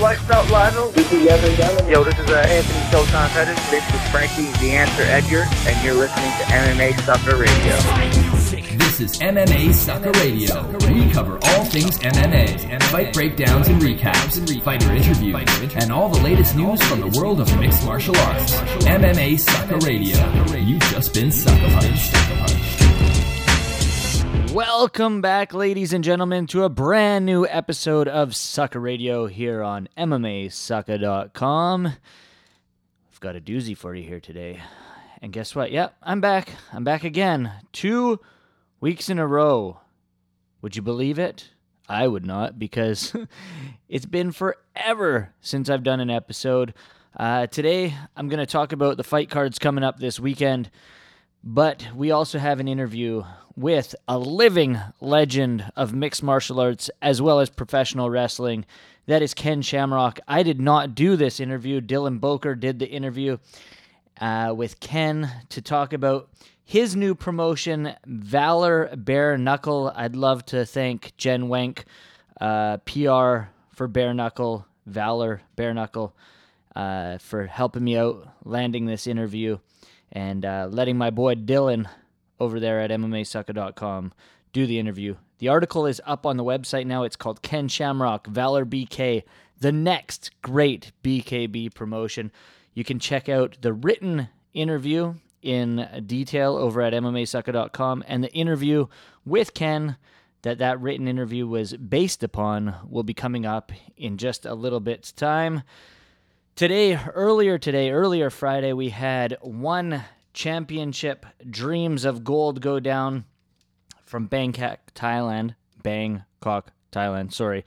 Lights out, Lionel. This is Evan Gunn. Yo, this is uh, Anthony Showtime Pettis. This is Frankie the Answer Edgar, and you're listening to MMA Sucker Radio. This is MMA Sucker Radio. We cover all things MMA, and fight breakdowns and recaps, and fighter interviews, and all the latest news from the world of mixed martial arts. MMA Sucker Radio. You've just been sucker punched. Welcome back, ladies and gentlemen, to a brand new episode of Sucker Radio here on MMASucker.com. I've got a doozy for you here today. And guess what? Yep, I'm back. I'm back again. Two weeks in a row. Would you believe it? I would not because it's been forever since I've done an episode. Uh, today, I'm going to talk about the fight cards coming up this weekend, but we also have an interview with a living legend of mixed martial arts as well as professional wrestling. That is Ken Shamrock. I did not do this interview. Dylan Boker did the interview uh, with Ken to talk about his new promotion, Valor Bare Knuckle. I'd love to thank Jen Wenk, uh, PR for Bare Knuckle, Valor Bare Knuckle, uh, for helping me out landing this interview and uh, letting my boy Dylan over there at MMAsucker.com do the interview. The article is up on the website now. It's called Ken Shamrock, Valor BK, the next great BKB promotion. You can check out the written interview in detail over at MMAsucker.com, and the interview with Ken that that written interview was based upon will be coming up in just a little bit's time. Today, earlier today, earlier Friday, we had one championship dreams of gold go down from Bangkok, Thailand. Bangkok, Thailand. Sorry.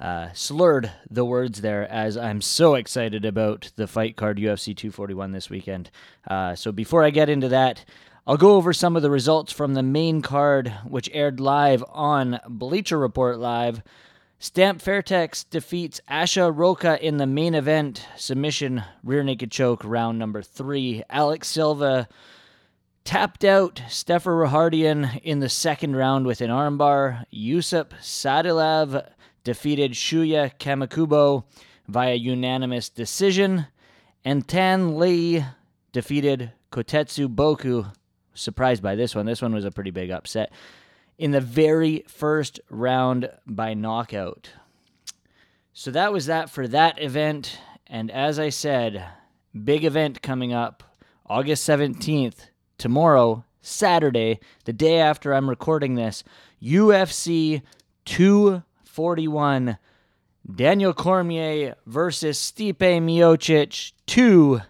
Uh, slurred the words there as I'm so excited about the fight card UFC 241 this weekend. Uh, so before I get into that, I'll go over some of the results from the main card, which aired live on Bleacher Report Live. Stamp Fairtex defeats Asha Roka in the main event submission rear naked choke round number three. Alex Silva tapped out Stefer Rahardian in the second round with an armbar. Yusup Sadilav defeated Shuya Kamikubo via unanimous decision. And Tan Lee defeated Kotetsu Boku. Surprised by this one. This one was a pretty big upset in the very first round by knockout. So that was that for that event. And as I said, big event coming up August 17th, tomorrow, Saturday, the day after I'm recording this, UFC 241. Daniel Cormier versus Stipe Miocic 2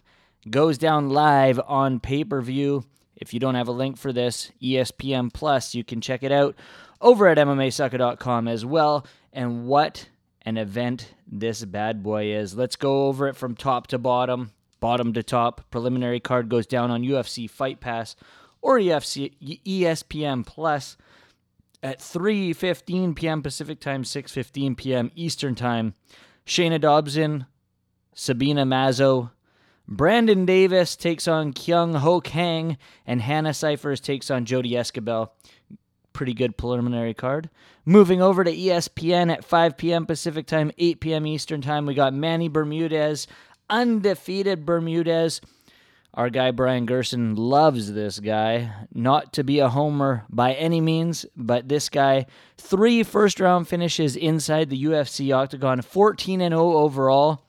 goes down live on pay per view. If you don't have a link for this, ESPN Plus, you can check it out over at MMAsucker.com as well. And what an event this bad boy is. Let's go over it from top to bottom, bottom to top. Preliminary card goes down on UFC Fight Pass or EFC, ESPN Plus at 3:15 p.m. Pacific Time, 6:15 p.m. Eastern Time. Shayna Dobson, Sabina Mazo, Brandon Davis takes on Kyung Ho Kang, and Hannah Cyphers takes on Jodie Esquibel. Pretty good preliminary card. Moving over to ESPN at 5 p.m. Pacific Time, 8 p.m. Eastern Time, we got Manny Bermudez, undefeated Bermudez. Our guy Brian Gerson loves this guy. Not to be a homer by any means, but this guy, three first round finishes inside the UFC octagon, 14 and 0 overall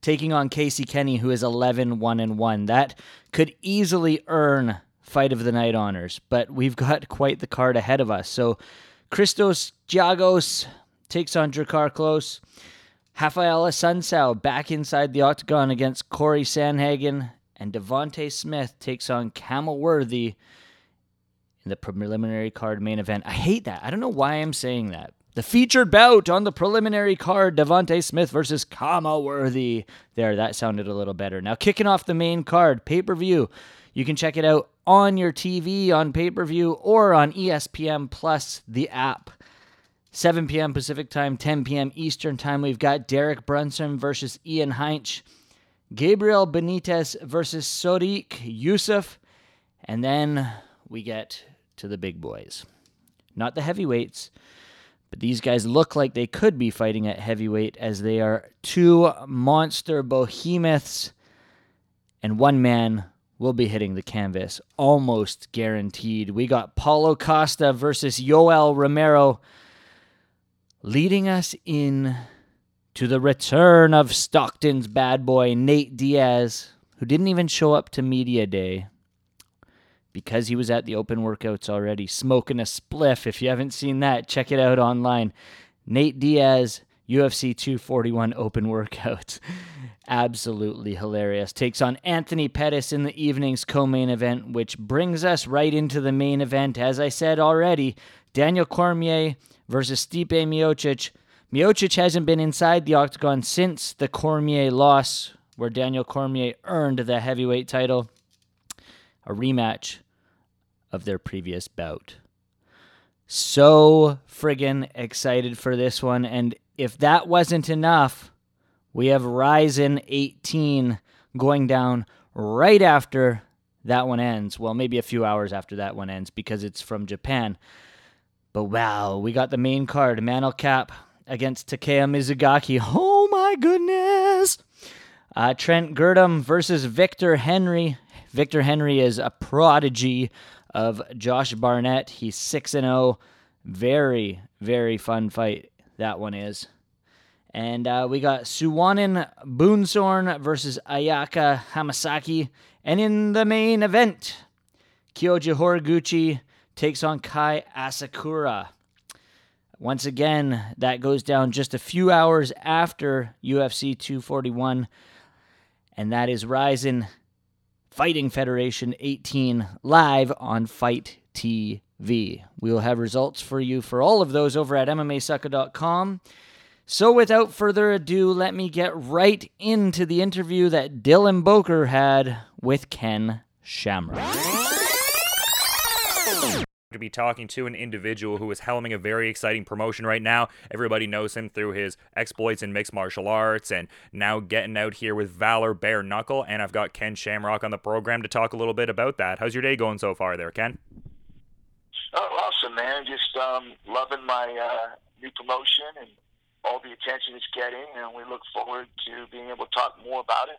taking on Casey Kenney, who is 11 1 and 1. That could easily earn Fight of the Night honors, but we've got quite the card ahead of us. So Christos Giagos takes on Drakkar Klose. Rafael Assunção back inside the octagon against Corey Sandhagen. And Devonte Smith takes on Camel Worthy in the preliminary card main event. I hate that. I don't know why I'm saying that. The featured bout on the preliminary card, Devonte Smith versus Khama Worthy. There, that sounded a little better. Now, kicking off the main card, pay per view. You can check it out on your TV on pay per view or on ESPN Plus, the app. 7 p.m. Pacific Time, 10 p.m. Eastern Time. We've got Derek Brunson versus Ian Heinisch, Gabriel Benitez versus Sodiq Yusuf, and then we get to the big boys. Not the heavyweights, But these guys look like they could be fighting at heavyweight as they are two monster behemoths, and one man will be hitting the canvas almost guaranteed. We got Paulo Costa versus Yoel Romero leading us in to the return of Stockton's bad boy Nate Diaz, who didn't even show up to media day because he was at the open workouts already, smoking a spliff. If you haven't seen that, check it out online. Nate Diaz, UFC 241 open workouts. Absolutely hilarious. Takes on Anthony Pettis in the evening's co main event, which brings us right into the main event. As I said already, Daniel Cormier versus Stipe Miocic. Miocic hasn't been inside the octagon since the Cormier loss, where Daniel Cormier earned the heavyweight title. A rematch of their previous bout. So friggin' excited for this one. And if that wasn't enough, we have Rizin 18 going down right after that one ends. Well, maybe a few hours after that one ends because it's from Japan. But wow, we got the main card Manel Kape against Takeya Mizugaki. Oh my goodness! Uh, Trent Girdham versus Victor Henry. Victor Henry is a prodigy of Josh Barnett. He's 6 and 0. Very, very fun fight, that one is. And uh, we got Suwanan Boonsorn versus Ayaka Hamasaki. And in the main event, Kyoji Horiguchi takes on Kai Asakura. Once again, that goes down just a few hours after UFC 241, and that is Rizin Fighting Federation 18 live on Fight TV. We will have results for you for all of those over at MMAsucker.com. So, without further ado, let me get right into the interview that Dylan Boker had with Ken Shamrock to be talking to an individual who is helming a very exciting promotion right now. Everybody knows him through his exploits in mixed martial arts and now getting out here with Valor Bare Knuckle. And I've got Ken Shamrock on the program to talk a little bit about that. How's your day going so far there, Ken? Oh, awesome, man. Just um, loving my uh, new promotion and all the attention it's getting. And we look forward to being able to talk more about it.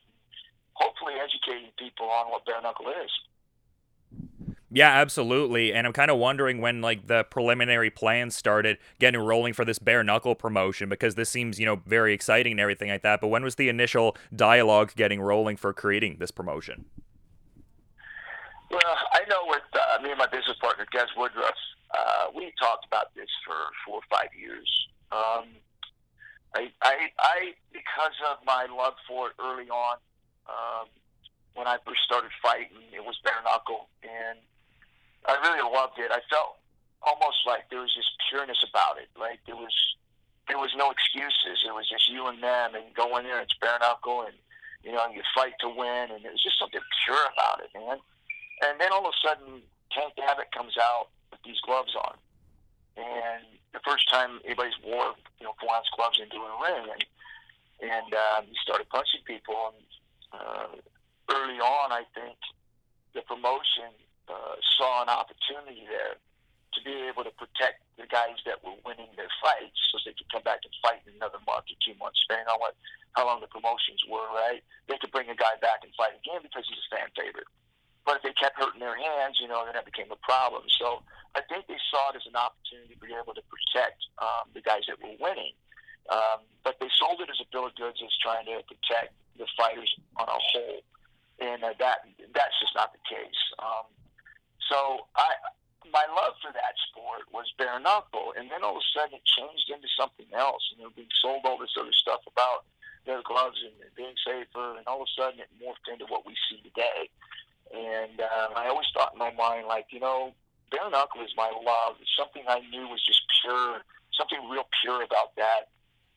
Hopefully, educating people on what bare knuckle is. Yeah, absolutely. And I'm kind of wondering when like the preliminary plans started getting rolling for this bare knuckle promotion because this seems, you know, very exciting and everything like that. But when was the initial dialogue getting rolling for creating this promotion? Well, I know with uh, me and my business partner, Des Woodruff, uh, we talked about this for four or five years. Um, I, I, I, because of my love for it early on, um, when I first started fighting, it was bare knuckle, and I really loved it. I felt almost like there was this pureness about it. Like there was there was no excuses. It was just you and them, and go in there it's bare knuckle, and you know and you fight to win, and there was just something pure about it, man. And then all of a sudden, Tank Abbott comes out with these gloves on, and the first time anybody's wore you know ounce gloves into a ring, and and um, he started punching people. And uh, early on, I think the promotion uh, saw an opportunity there to be able to protect the guys that were winning their fights so they could come back and fight in another market two months, depending on what how long the promotions were, right? They could bring a guy back and fight again because he's a fan favorite. But if they kept hurting their hands, you know, then that became a problem. So I think they saw it as an opportunity to be able to protect um, the guys that were winning. Um, but they sold it as a bill of goods as trying to protect the fighters on a whole. And uh, that that's just not the case. Um, so I, my love for that sport was bare knuckle, and then all of a sudden it changed into something else. And you know, being sold all this other stuff about their gloves and being safer, and all of a sudden it morphed into what we see today. And um, I always thought in my mind, like, you know, bare knuckle is my love. It's something I knew was just pure, something real pure about that.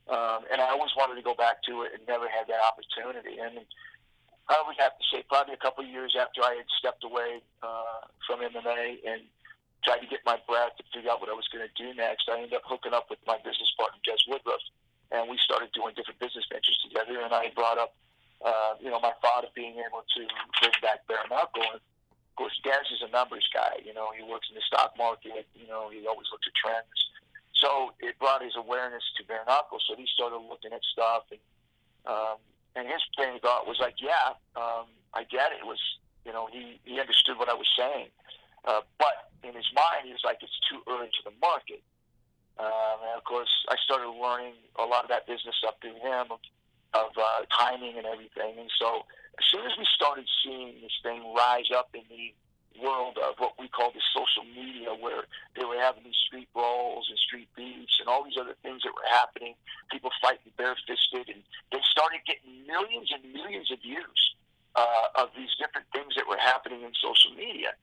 Um, and I always wanted to go back to it and never had that opportunity. And I would have to say probably a couple of years after I had stepped away uh, from MMA and tried to get my breath to figure out what I was going to do next, I ended up hooking up with my business partner, Des Woodruff, and we started doing different business ventures together. And I brought up, uh, you know, my thought of being able to bring back bare knuckle. And of course, Des is a numbers guy. You know, he works in the stock market. You know, he always looks at trends. so it brought his awareness to bare knuckle. So he started looking at stuff, and um, and his thing thought was like, yeah, um, I get it. It was you know he he understood what I was saying, uh, but in his mind he was like, it's too early to the market. Um, and of course, I started learning a lot of that business stuff through him of, of uh, timing and everything. And so, as soon as we started seeing this thing rise up in the world of what we call the social media, where they were having these street brawls and street beefs and all these other things that were happening, people fighting barefisted, and they started getting millions and millions of views uh, of these different things that were happening in social media.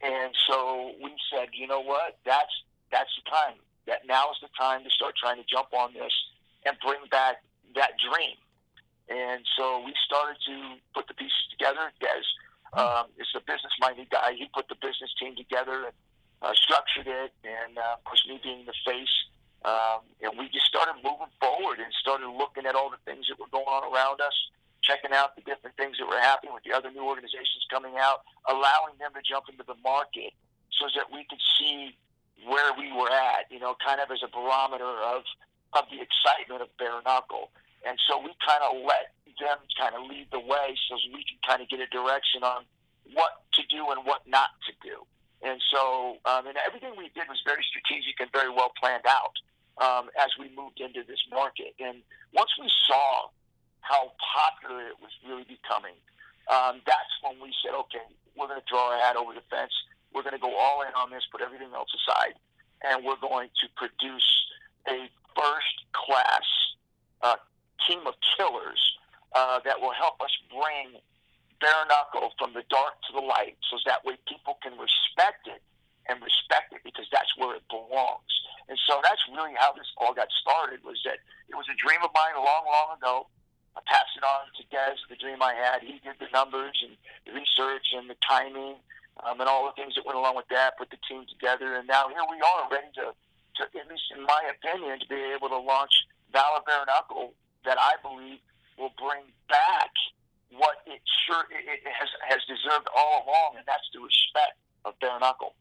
And so we said, you know what? That's that's the time that now is the time to start trying to jump on this and bring back that dream. And so we started to put the pieces together. Des um, is a business-minded guy. He put the business team together and uh, structured it, and uh, of course, me being the face. Um, and we just started moving forward and started looking at all the things that were going on around us, checking out the different things that were happening with the other new organizations coming out, allowing them to jump into the market so that we could see where we were at, you know, kind of as a barometer of of the excitement of bare knuckle. And so we kind of let them kind of lead the way so we can kind of get a direction on what to do and what not to do. And so, um, and everything we did was very strategic and very well planned out um, as we moved into this market. And once we saw how popular it was really becoming, um, that's when we said, okay, we're going to throw our hat over the fence we're going to go all in on this, put everything else aside, and we're going to produce a first class uh, team of killers uh, that will help us bring bare knuckle from the dark to the light so that way people can respect it and respect it because that's where it belongs. And so that's really how this all got started was that it was a dream of mine a long, long ago. I passed it on to Des, the dream I had. He did the numbers and the research and the timing um, and all the things that went along with that, put the team together, and now here we are, ready to, to at least in my opinion, to be able to launch Valor Bare Knuckle that I believe will bring back what it sure it, has has deserved all along, and that's the respect of bare knuckle.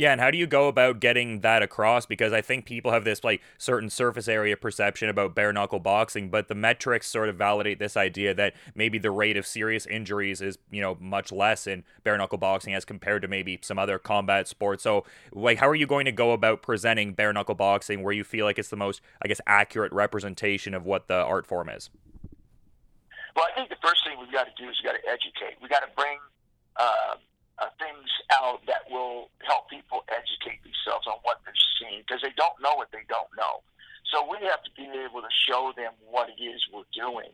Yeah, and how do you go about getting that across? Because I think people have this like certain surface area perception about bare knuckle boxing, but the metrics sort of validate this idea that maybe the rate of serious injuries is, you know, much less in bare knuckle boxing as compared to maybe some other combat sports. So, like, how are you going to go about presenting bare knuckle boxing where you feel like it's the most, I guess, accurate representation of what the art form is? Well, I think the first thing we've got to do is we've got to educate. We've got to bring. Uh, uh, things out that will help people educate themselves on what they're seeing because they don't know what they don't know. So we have to be able to show them what it is we're doing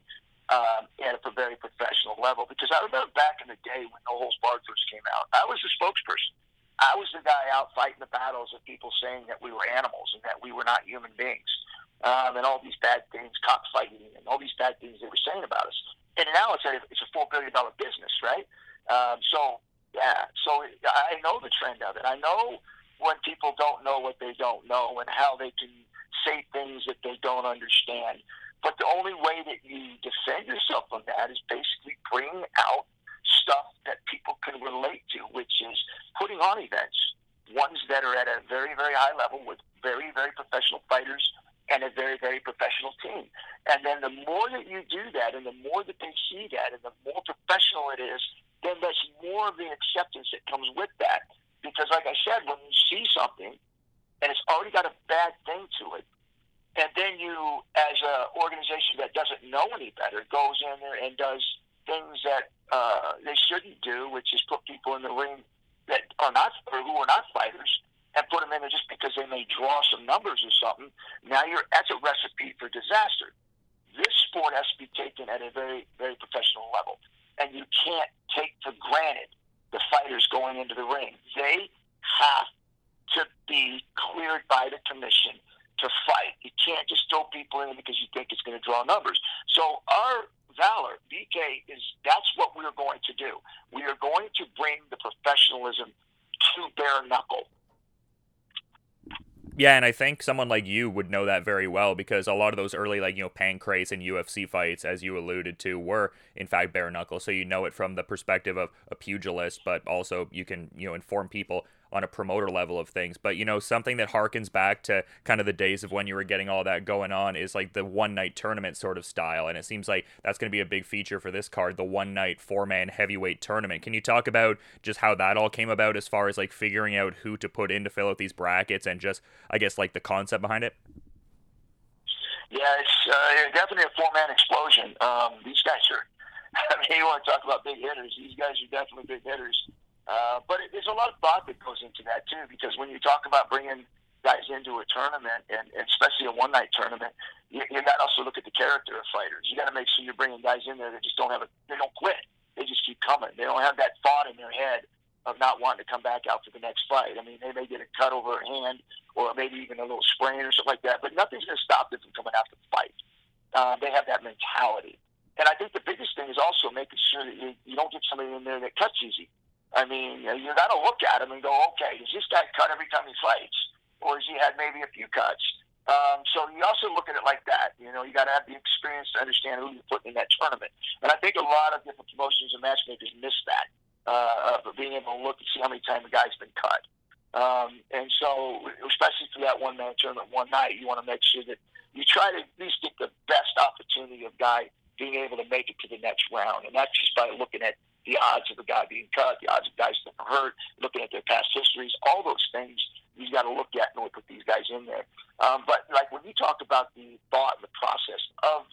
um, at a very professional level. Because I remember back in the day when No Holds Barred first came out, I was the spokesperson. I was the guy out fighting the battles of people saying that we were animals and that we were not human beings. Um, and all these bad things, cockfighting, and all these bad things they were saying about us. And now it's a, it's a $4 billion business, right? Um, so yeah. So I know the trend of it. I know when people don't know what they don't know and how they can say things that they don't understand. But the only way that you defend yourself from that is basically bring out stuff that people can relate to, which is putting on events, ones that are at a very, very high level with very, very professional fighters and a very, very professional team. And then the more that you do that and the more that they see that and the more professional it is, then there's more of the acceptance that comes with that. Because, like I said, when you see something and it's already got a bad thing to it, and then you, as an organization that doesn't know any better, goes in there and does things that uh, they shouldn't do, which is put people in the ring that are not or who are not fighters and put them in there just because they may draw some numbers or something. Now you're that's a recipe for disaster. This sport has to be taken at a very very professional level and you can't take for granted the fighters going into the ring. They have to be cleared by the commission to fight. You can't just throw people in because you think it's going to draw numbers. So our valor, BK, is that's what we're going to do. We are going to bring the professionalism to bare knuckle. Yeah, and I think someone like you would know that very well because a lot of those early, like, you know, Pancrase and UFC fights, as you alluded to, were in fact bare knuckle. So you know it from the perspective of a pugilist, but also you can, you know, inform people on a promoter level of things. But you know, something that harkens back to kind of the days of when you were getting all that going on is like the one night tournament sort of style, and it seems like that's going to be a big feature for this card, the one night four man heavyweight tournament. Can you talk about just how that all came about as far as like figuring out who to put in to fill out these brackets and just I guess like the concept behind it? Yeah, it's uh, definitely a four man explosion. Um, these guys are. I mean, you want to talk about big hitters? These guys are definitely big hitters. Uh, but it, there's a lot of thought that goes into that too, because when you talk about bringing guys into a tournament, and, and especially a one night tournament, you, you got to also look at the character of fighters. You got to make sure you're bringing guys in there that just don't have a, they don't quit. They just keep coming. They don't have that thought in their head of not wanting to come back out for the next fight. I mean, they may get a cut over a hand or maybe even a little sprain or something like that, but nothing's going to stop them from coming out to the fight. Uh, they have that mentality. And I think the biggest thing is also making sure that you, you don't get somebody in there that cuts easy. I mean, you got to look at him and go, okay, does this guy cut every time he fights? Or has he had maybe a few cuts? Um, so you also look at it like that. You know, you got to have the experience to understand who you're putting in that tournament. And I think a lot of different promotions and matchmakers miss that uh, of being able to look and see how many times a guy's been cut. Um, and so, especially for that one man tournament one night, you want to make sure that you try to at least get the best opportunity of guy being able to make it to the next round. And that's just by looking at the odds of a guy being cut, the odds of guys getting hurt, looking at their past histories, all those things you got to look at and put these guys in there. Um, but like when you talk about the thought and the process of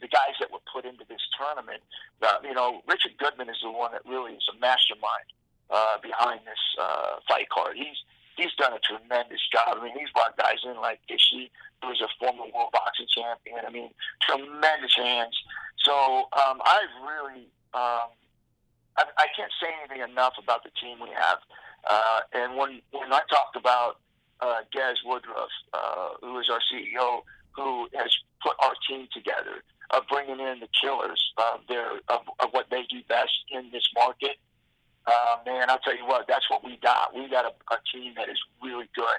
the guys that were put into this tournament. Uh, you know, Richard Goodman is the one that really is a mastermind uh, behind this uh, fight card. He's he's done a tremendous job. I mean, he's brought guys in like Ishe, who is a former world boxing champion. I mean, tremendous hands. So um, I've really, um, I, can't say anything enough about the team we have. Uh, and when when I talked about uh, Gaz Woodruff, uh, who is our CEO, who has put our team together, of bringing in the killers of their of, of what they do best in this market. Uh, man, I'll tell you what, that's what we got. We got a, a team that is really good.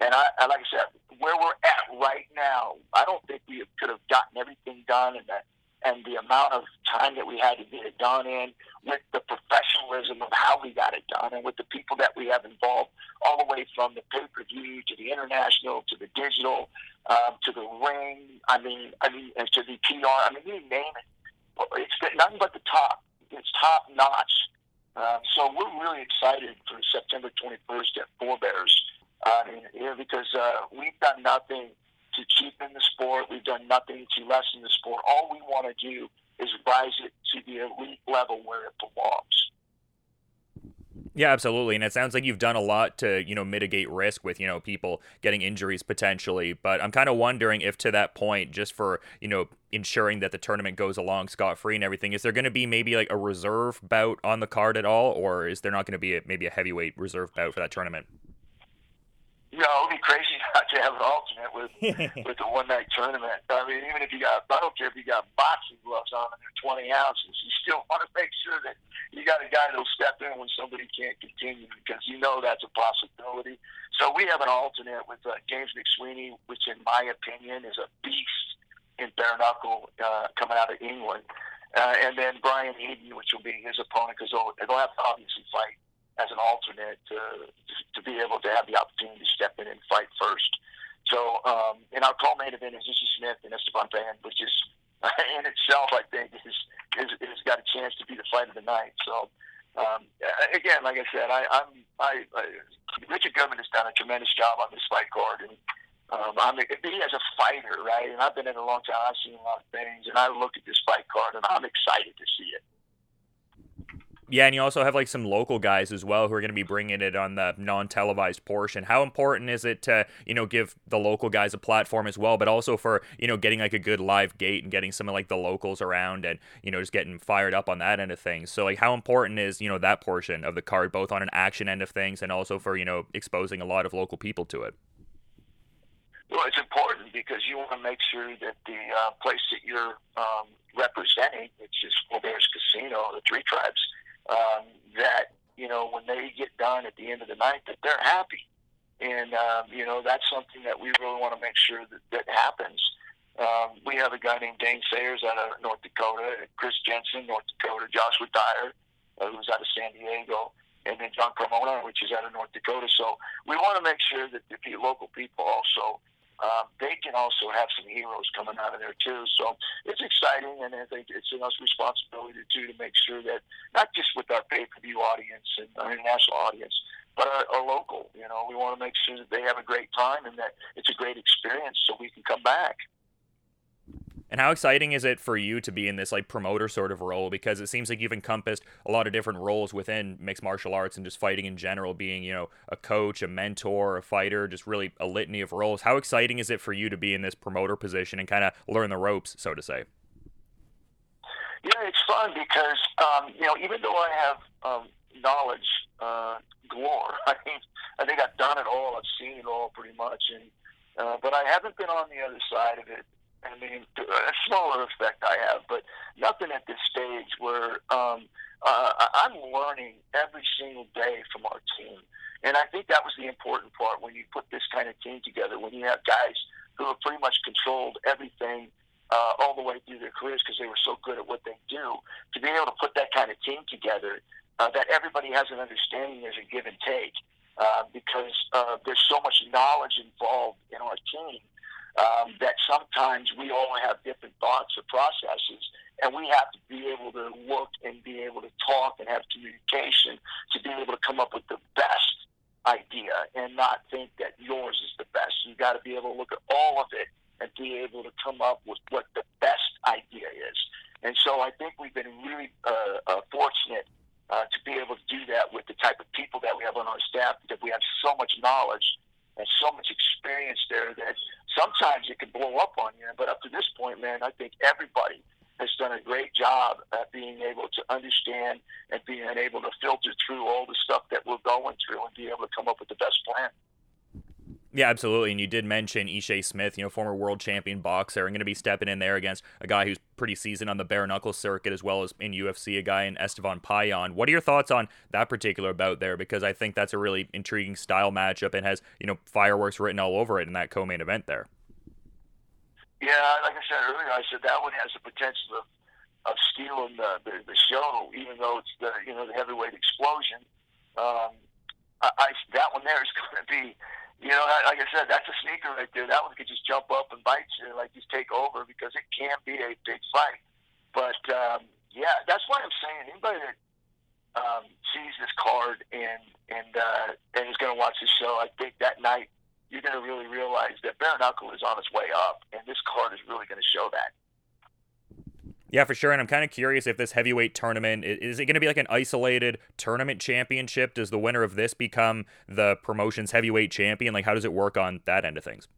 And I, I, like I said, where we're at right now, I don't think we could have gotten everything done and the, and the amount of time that we had to get it done in with the professionalism of how we got it done and with the people that we have involved all the way from the pay-per-view to the international to the digital um, to the ring. I mean, I mean, to the PR. I mean, you name it. It's nothing but the top. It's top notch. Uh, so we're really excited for September 21st at Forebears. Uh, you because uh, we've done nothing to cheapen the sport. We've done nothing to lessen the sport. All we want to do is rise it to the elite level where it belongs. Yeah, absolutely. And it sounds like you've done a lot to, you know, mitigate risk with, you know, people getting injuries potentially. But I'm kind of wondering if to that point, just for, you know, ensuring that the tournament goes along scot free and everything, is there going to be maybe like a reserve bout on the card at all? Or is there not going to be a, maybe a heavyweight reserve bout for that tournament? You know, it'd be crazy not to have an alternate with with the one night tournament. I mean, even if you got, I don't care if you got boxing gloves on and they're 20 ounces, you still want to make sure that you got a guy that'll step in when somebody can't continue because you know that's a possibility. So we have an alternate with uh, James McSweeney, which in my opinion is a beast in bare knuckle uh, coming out of England. Uh, and then Brian Eden, which will be his opponent because they'll, they'll have to obviously fight as an alternate to to be able to have the opportunity to step in and fight first. So, um, and our co-main event is Ishe Smith and Estevan Payan, which is in itself, I think, is, is, is got a chance to be the fight of the night. So, um, again, like I said, I, I'm I, I Richard Goodman has done a tremendous job on this fight card, and um, I'm he as a fighter, right? And I've been in a long time. I've seen a lot of things, and I look at this fight card, and I'm excited to see it. Yeah, and you also have like some local guys as well who are going to be bringing it on the non-televised portion. How important is it to you know give the local guys a platform as well, but also for you know getting like a good live gate and getting some of like the locals around and you know just getting fired up on that end of things. So like how important is you know that portion of the card both on an action end of things and also for you know exposing a lot of local people to it. Well, it's important because you want to make sure that the uh, place that you're um, representing, which is Forebears Casino, the Three Tribes um, that you know when they get done at the end of the night that they're happy, and um, you know that's something that we really want to make sure that that happens. Um, we have a guy named Dane Sayers out of North Dakota, Chris Jensen, North Dakota, Joshua Dyer, uh, who's out of San Diego, and then John Carmona, which is out of North Dakota. So we want to make sure that the local people also um, they can also have some heroes coming out of there too. So it's exciting, and I think it's in us responsibility too to make sure that not just with our pay-per-view audience and our international audience, but our, our local. You know, we want to make sure that they have a great time and that it's a great experience, so we can come back. And how exciting is it for you to be in this like promoter sort of role? Because it seems like you've encompassed a lot of different roles within mixed martial arts and just fighting in general, being, you know, a coach, a mentor, a fighter, just really a litany of roles. How exciting is it for you to be in this promoter position and kind of learn the ropes, so to say? Yeah, it's fun because, um, you know, even though I have um, knowledge uh, galore, I think, I think I've done it all, I've seen it all pretty much, and uh, but I haven't been on the other side of it I mean, a smaller effect I have, but nothing at this stage where um, uh, I'm learning every single day from our team. And I think that was the important part when you put this kind of team together, when you have guys who have pretty much controlled everything uh, all the way through their careers because they were so good at what they do, to be able to put that kind of team together, uh, that everybody has an understanding there's a give and take. Uh, because uh, there's so much knowledge involved in our team um, that sometimes we all have different thoughts or processes, and we have to be able to look and be able to talk and have communication to be able to come up with the best idea and not think that yours is the best. You've got to be able to look at all of it and be able to come up with what the best idea is. And so I think we've been really uh, uh, fortunate uh, to be able to do that with the type of people that we have on our staff because we have so much knowledge and so much experience there that sometimes it can blow up on you. But up to this point, man, I think everybody has done a great job at being able to understand and being able to filter through all the stuff that we're going through and be able to come up with the best plan. Yeah, absolutely. And you did mention Ishe Smith, you know, former world champion boxer, and going to be stepping in there against a guy who's pretty seasoned on the bare knuckle circuit as well as in UFC, a guy in Estevan Payan. What are your thoughts on that particular bout there? Because I think that's a really intriguing style matchup and has, you know, fireworks written all over it in that co main event there. Yeah, like I said earlier, I said that one has the potential of, of stealing the, the, the show, even though it's the, you know, the heavyweight explosion. Um, I, I, that one there is going to be you know, like I said, that's a sneaker right there. That one could just jump up and bite you, like just take over because it can be a big fight. But um, yeah, that's why I'm saying anybody that um, sees this card and and uh, and is going to watch this show, I think that night you're going to really realize that bare knuckle is on its way up, and this card is really going to show that. Yeah, for sure. And I'm kind of curious if this heavyweight tournament is it going to be like an isolated tournament championship? Does the winner of this become the promotion's heavyweight champion? Like, how does it work on that end of things?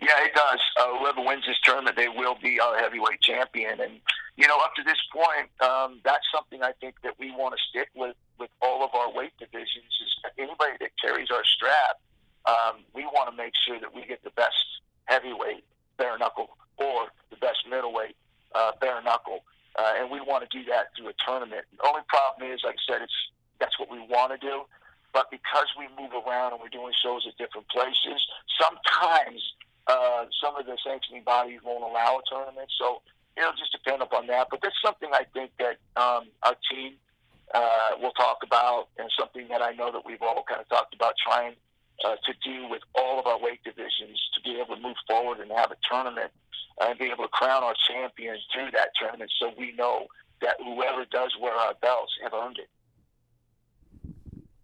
Yeah, it does. Uh, whoever wins this tournament, they will be our heavyweight champion. And you know, up to this point, um, that's something I think that we want to stick with with all of our weight divisions. Is anybody that carries our strap, um, we want to make sure that we get the best heavyweight bare knuckle or the best middleweight uh, bare knuckle, uh, and we want to do that through a tournament. The only problem is, like I said, it's that's what we want to do, but because we move around and we're doing shows at different places, sometimes uh, some of the sanctioning bodies won't allow a tournament. So it'll just depend upon that. But that's something I think that um, our team uh, will talk about, and something that I know that we've all kind of talked about trying uh, to do with all of our weight divisions to be able to move forward and have a tournament and be able to crown our champions through that tournament so we know that whoever does wear our belts have earned it.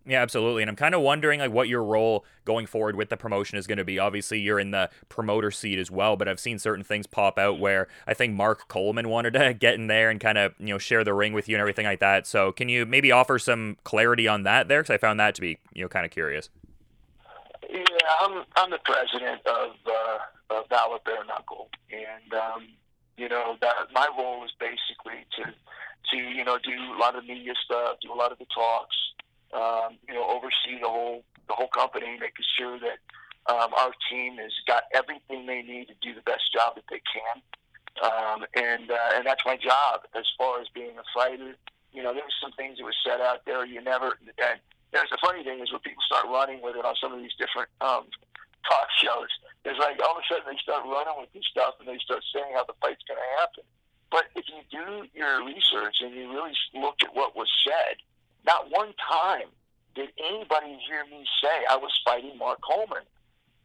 Yeah, absolutely. And I'm kind of wondering like what your role going forward with the promotion is going to be. Obviously, you're in the promoter seat as well, but I've seen certain things pop out where I think Mark Coleman wanted to get in there and kind of, you know, share the ring with you and everything like that. So, can you maybe offer some clarity on that there cuz I found that to be, you know, kind of curious. Yeah, I'm I'm the president of uh uh, Valor Bare Knuckle, and um, you know that my role is basically to to you know do a lot of media stuff, do a lot of the talks, um, you know, oversee the whole the whole company, making sure that um, our team has got everything they need to do the best job that they can, um, and uh, and that's my job as far as being a fighter. You know, there's some things that were set out there. You never. And there's the funny thing is when people start running with it on some of these different um, talk shows. It's like all of a sudden they start running with this stuff and they start saying how the fight's going to happen. But if you do your research and you really look at what was said, not one time did anybody hear me say I was fighting Mark Coleman.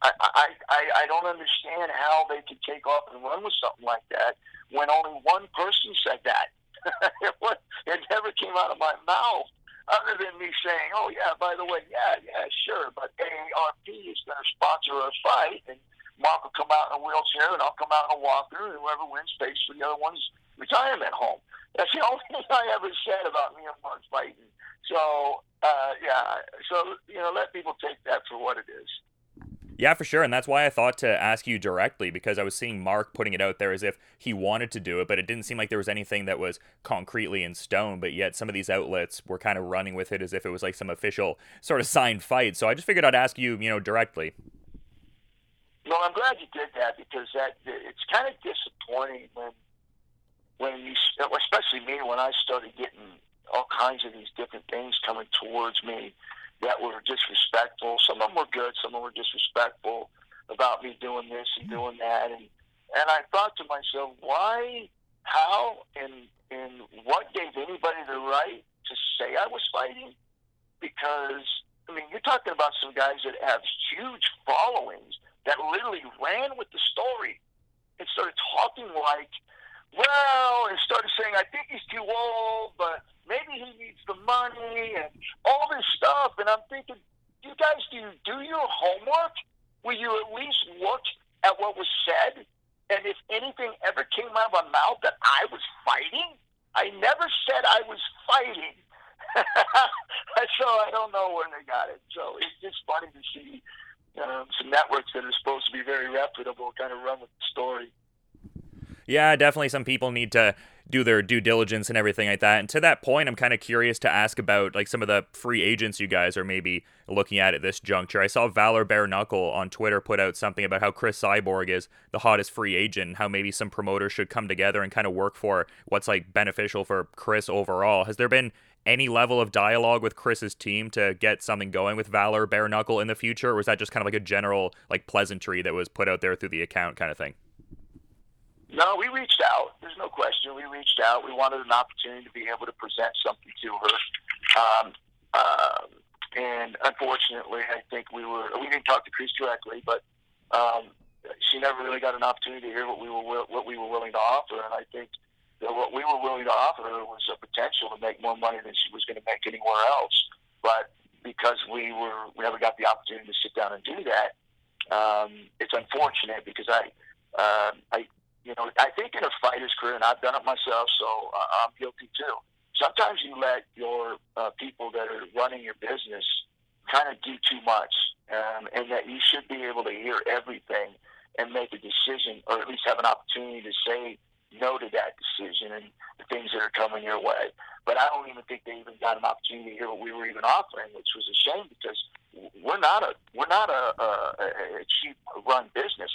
I, I, I, I don't understand how they could take off and run with something like that when only one person said that. it, it never came out of my mouth other than me saying, oh, yeah, by the way, yeah, yeah, sure, but AARP is going to sponsor a fight, and Mark will come out in a wheelchair, and I'll come out in a walker, and whoever wins pays for the other one's retirement home. That's the only thing I ever said about me and Mark fighting. So, uh, yeah, so, you know, let people take that for what it is. Yeah, for sure. And that's why I thought to ask you directly because I was seeing Mark putting it out there as if he wanted to do it, but it didn't seem like there was anything that was concretely in stone. But yet some of these outlets were kind of running with it as if it was like some official sort of signed fight. So I just figured I'd ask you, you know, directly. Well, I'm glad you did that because that it's kind of disappointing when when you, especially me, when I started getting all kinds of these different things coming towards me that were disrespectful. Some of them were good, some of them were disrespectful about me doing this and doing that. And and I thought to myself, why, how, and and what gave anybody the right to say I was fighting? Because I mean, you're talking about some guys that have huge followings that literally ran with the story and started talking like, well, and started saying, I think he's too old, but maybe he needs the money and all this stuff. And I'm thinking, you guys, do you do your homework? Will you at least look at what was said? And if anything ever came out of my mouth that I was fighting, I never said I was fighting. so I don't know where they got it. So it's just funny to see um, some networks that are supposed to be very reputable kind of run with the story. Yeah, definitely some people need to do their due diligence and everything like that. And to that point, I'm kind of curious to ask about like some of the free agents you guys are maybe looking at at this juncture. I saw Valor Bare Knuckle on Twitter put out something about how Cris Cyborg is the hottest free agent, and how maybe some promoters should come together and kind of work for what's like beneficial for Cris overall. Has there been any level of dialogue with Cris's team to get something going with Valor Bare Knuckle in the future, or was that just kind of like a general like pleasantry that was put out there through the account kind of thing? No, we reached out. There's no question. We reached out. We wanted an opportunity to be able to present something to her. Um, uh, and unfortunately, I think we were we didn't talk to Cris directly, but um, she never really got an opportunity to hear what we were what we were willing to offer. And I think that what we were willing to offer her was a potential to make more money than she was going to make anywhere else. But because we were we never got the opportunity to sit down and do that, um, it's unfortunate because I. Uh, I you know, I think in a fighter's career, and I've done it myself, so uh, I'm guilty too. Sometimes you let your uh, people that are running your business kind of do too much, um, and that you should be able to hear everything and make a decision, or at least have an opportunity to say no to that decision and the things that are coming your way. But I don't even think they even got an opportunity to hear what we were even offering, which was a shame because we're not a we're not a, a, a cheap run business.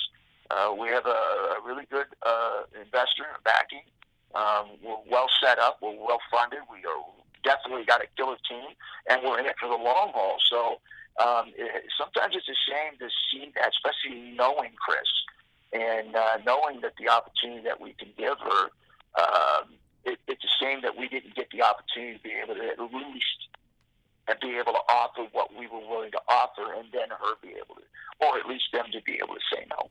Uh, we have a, a really good uh, investor backing. Um, we're well set up. We're well funded. We are definitely got a killer team, and we're in it for the long haul. So um, it, sometimes it's a shame to see that, especially knowing Cris and uh, knowing that the opportunity that we can give her. Um, it, it's a shame that we didn't get the opportunity to be able to at least and be able to offer what we were willing to offer, and then her be able to, or at least them to be able to say no.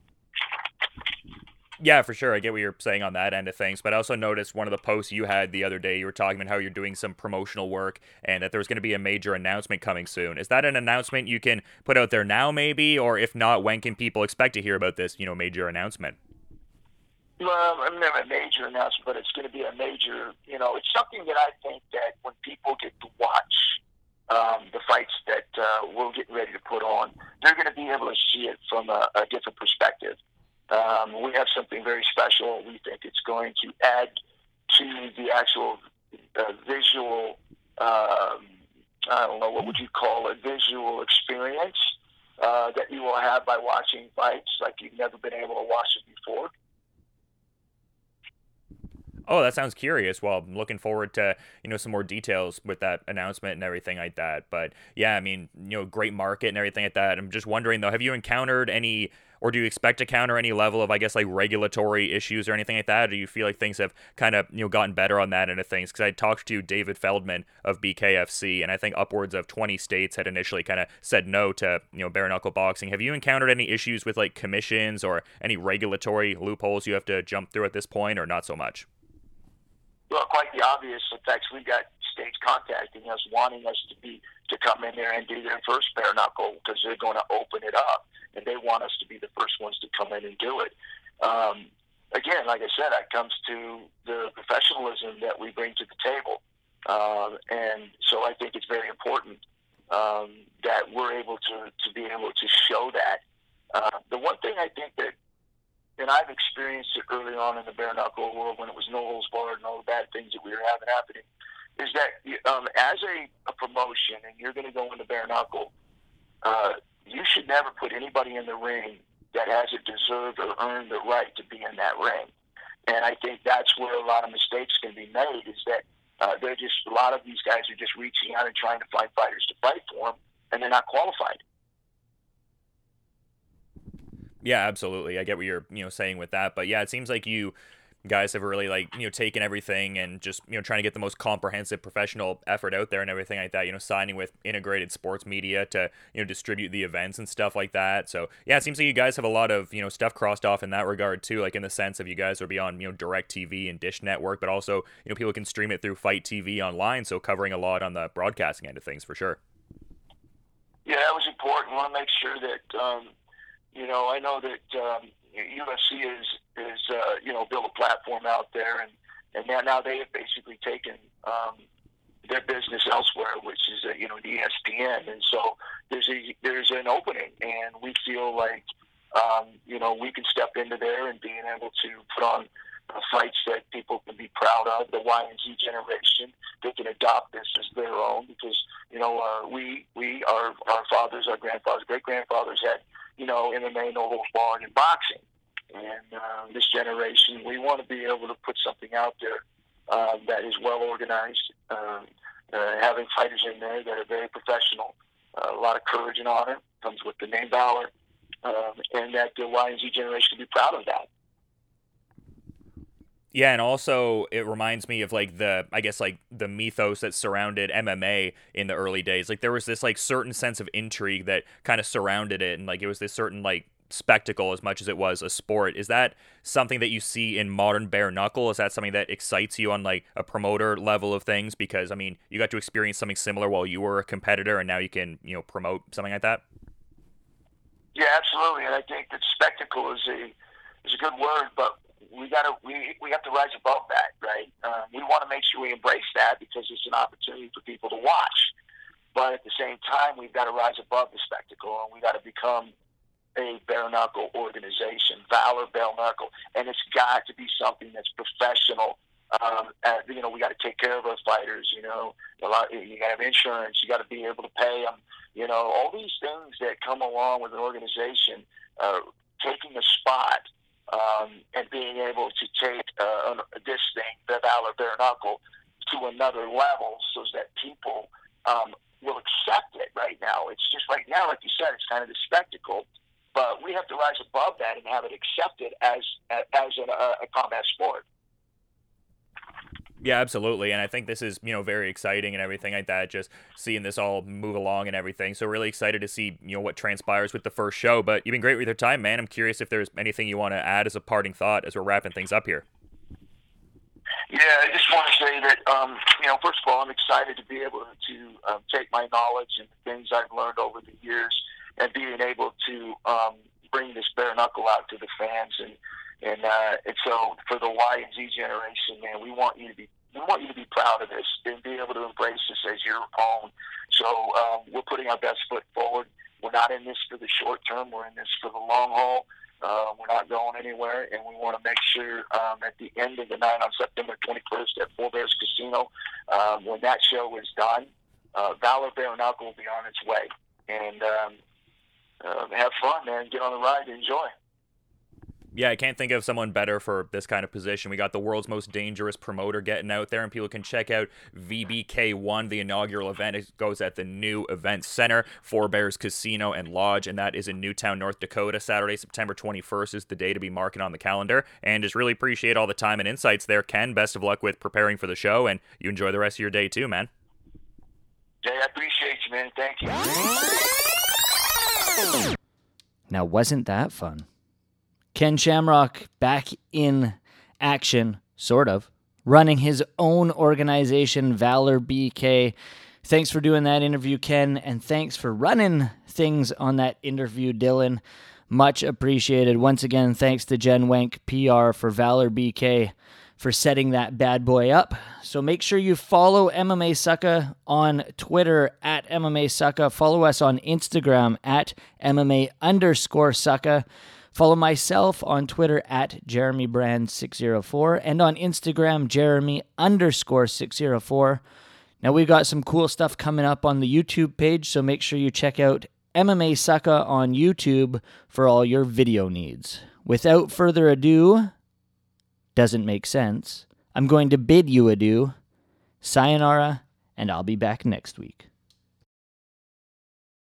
Yeah, for sure. I get what you're saying on that end of things, but I also noticed one of the posts you had the other day. You were talking about how you're doing some promotional work and that there's going to be a major announcement coming soon. Is that an announcement you can put out there now, maybe, or if not, when can people expect to hear about this, you know, major announcement? Well, I mean, a major announcement, but it's going to be a major. You know, it's something that I think that when people get to watch um, the fights that uh, we're getting ready to put on, they're going to be able to see it from a, a different perspective. Um, we have something very special. We think it's going to add to the actual uh, visual, um, I don't know, what would you call it, visual experience uh, that you will have by watching fights like you've never been able to watch it before. Oh, that sounds curious. Well, I'm looking forward to you know some more details with that announcement and everything like that. But yeah, I mean, you know, great market and everything like that. I'm just wondering though, have you encountered any or do you expect to counter any level of I guess like regulatory issues or anything like that? Or do you feel like things have kind of you know gotten better on that end of things? Because I talked to David Feldman of BKFC, and I think upwards of 20 states had initially kind of said no to you know bare knuckle boxing. Have you encountered any issues with like commissions or any regulatory loopholes you have to jump through at this point, or not so much? Well, quite the obvious. In fact, we got states contacting us, wanting us to be to come in there and do their first bare knuckle because they're going to open it up and they want us to be the first ones to come in and do it. Um, again, like I said, that comes to the professionalism that we bring to the table, um, and so I think it's very important um, that we're able to to be able to show that. Uh, the one thing I think that and I've experienced it early on in the bare knuckle world when it was no holds barred and all the bad things that we were having happening, is that um, as a, a promotion and you're going to go into bare knuckle, uh, you should never put anybody in the ring that hasn't deserved or earned the right to be in that ring. And I think that's where a lot of mistakes can be made is that uh, they're just, a lot of these guys are just reaching out and trying to find fighters to fight for them, and they're not qualified. Yeah, absolutely. I get what you're, you know, saying with that, but yeah, it seems like you guys have really like you know taken everything and just you know trying to get the most comprehensive professional effort out there and everything like that you know signing with integrated sports media to you know distribute the events and stuff like that. So yeah it seems like you guys have a lot of you know stuff crossed off in that regard too like in the sense of you guys are beyond you know DirecTV and dish network but also you know people can stream it through FITE TV online so covering a lot on the broadcasting end of things for sure. Yeah that was important. Want to make sure that um, you know i know that um, UFC is is uh, you know build a platform out there, and and now now they have basically taken um, their business elsewhere, which is uh, you know the ESPN, and so there's a there's an opening, and we feel like um, you know we can step into there and being able to put on uh, fights that people can be proud of. The Y and Z generation, they can adopt this as their own because you know uh, we we our our fathers, our grandfathers, great grandfathers had you know, MMA, no holds barred, and boxing. And uh, this generation, we want to be able to put something out there uh, that is well organized, um, uh, having fighters in there that are very professional, uh, a lot of courage and honor comes with the name Valor, um, and that the Y and Z generation can be proud of that. Yeah, and also it reminds me of like the I guess like the mythos that surrounded MMA in the early days. Like there was this like certain sense of intrigue that kind of surrounded it and like it was this certain like spectacle as much as it was a sport. Is that something that you see in modern bare knuckle? Is that something that excites you on like a promoter level of things because I mean, you got to experience something similar while you were a competitor and now you can, you know, promote something like that? Yeah, absolutely. And I think that spectacle is a is a good word, but we got to we we have to rise above that, right? Um, we want to make sure we embrace that because it's an opportunity for people to watch. But at the same time, we've got to rise above the spectacle, and we got to become a bare knuckle organization, Valor Bare Knuckle, and it's got to be something that's professional. Um, and, you know, we got to take care of our fighters. You know, a lot. You got to have insurance. You got to be able to pay them. You know, all these things that come along with an organization uh, taking a spot um, and being able to take uh, this thing, the Valor Bare Knuckle, to another level so that people um, will accept it right now. It's just right now, like you said, it's kind of the spectacle, but we have to rise above that and have it accepted as as a, a combat sport. Yeah, absolutely. And I think this is, you know, very exciting and everything like that, just seeing this all move along and everything. So really excited to see, you know, what transpires with the first show. But you've been great with your time, man. I'm curious if there's anything you want to add as a parting thought as we're wrapping things up here. Yeah, I just want to say that, um, you know, first of all, I'm excited to be able to um, take my knowledge and things I've learned over the years and being able to um, bring this bare knuckle out to the fans and and uh, and so for the Y and Z generation, man, we want you to be we want you to be proud of this and be able to embrace this as your own. So um, we're putting our best foot forward. We're not in this for the short term. We're in this for the long haul. Uh, we're not going anywhere, and we want to make sure um, at the end of the night on September 21st at Four Bears Casino, um, when that show is done, uh, Valor Knuckle will be on its way. And um, uh, have fun, man. Get on the ride, enjoy. Yeah, I can't think of someone better for this kind of position. We got the world's most dangerous promoter getting out there, and people can check out VBK1, the inaugural event. It goes at the new event center, Four Bears Casino and Lodge, and that is in New Town, North Dakota. Saturday, September 21st is the day to be marking on the calendar. And just really appreciate all the time and insights there, Ken. Best of luck with preparing for the show, and you enjoy the rest of your day too, man. Jay, I appreciate you, man. Thank you. Now, wasn't that fun? Ken Shamrock back in action, sort of, running his own organization, Valor BK. Thanks for doing that interview, Ken, and thanks for running things on that interview, Dylan. Much appreciated. Once again, thanks to Jen Wank PR for Valor BK for setting that bad boy up. So make sure you follow MMA Sucka on Twitter at MMA Sucka. Follow us on Instagram at MMA underscore Sucka. Follow myself on Twitter at Jeremy Brand604 and on Instagram, Jeremy underscore 604. Now, we've got some cool stuff coming up on the YouTube page, so make sure you check out MMA Sucka on YouTube for all your video needs. Without further ado, doesn't make sense. I'm going to bid you adieu. Sayonara, and I'll be back next week.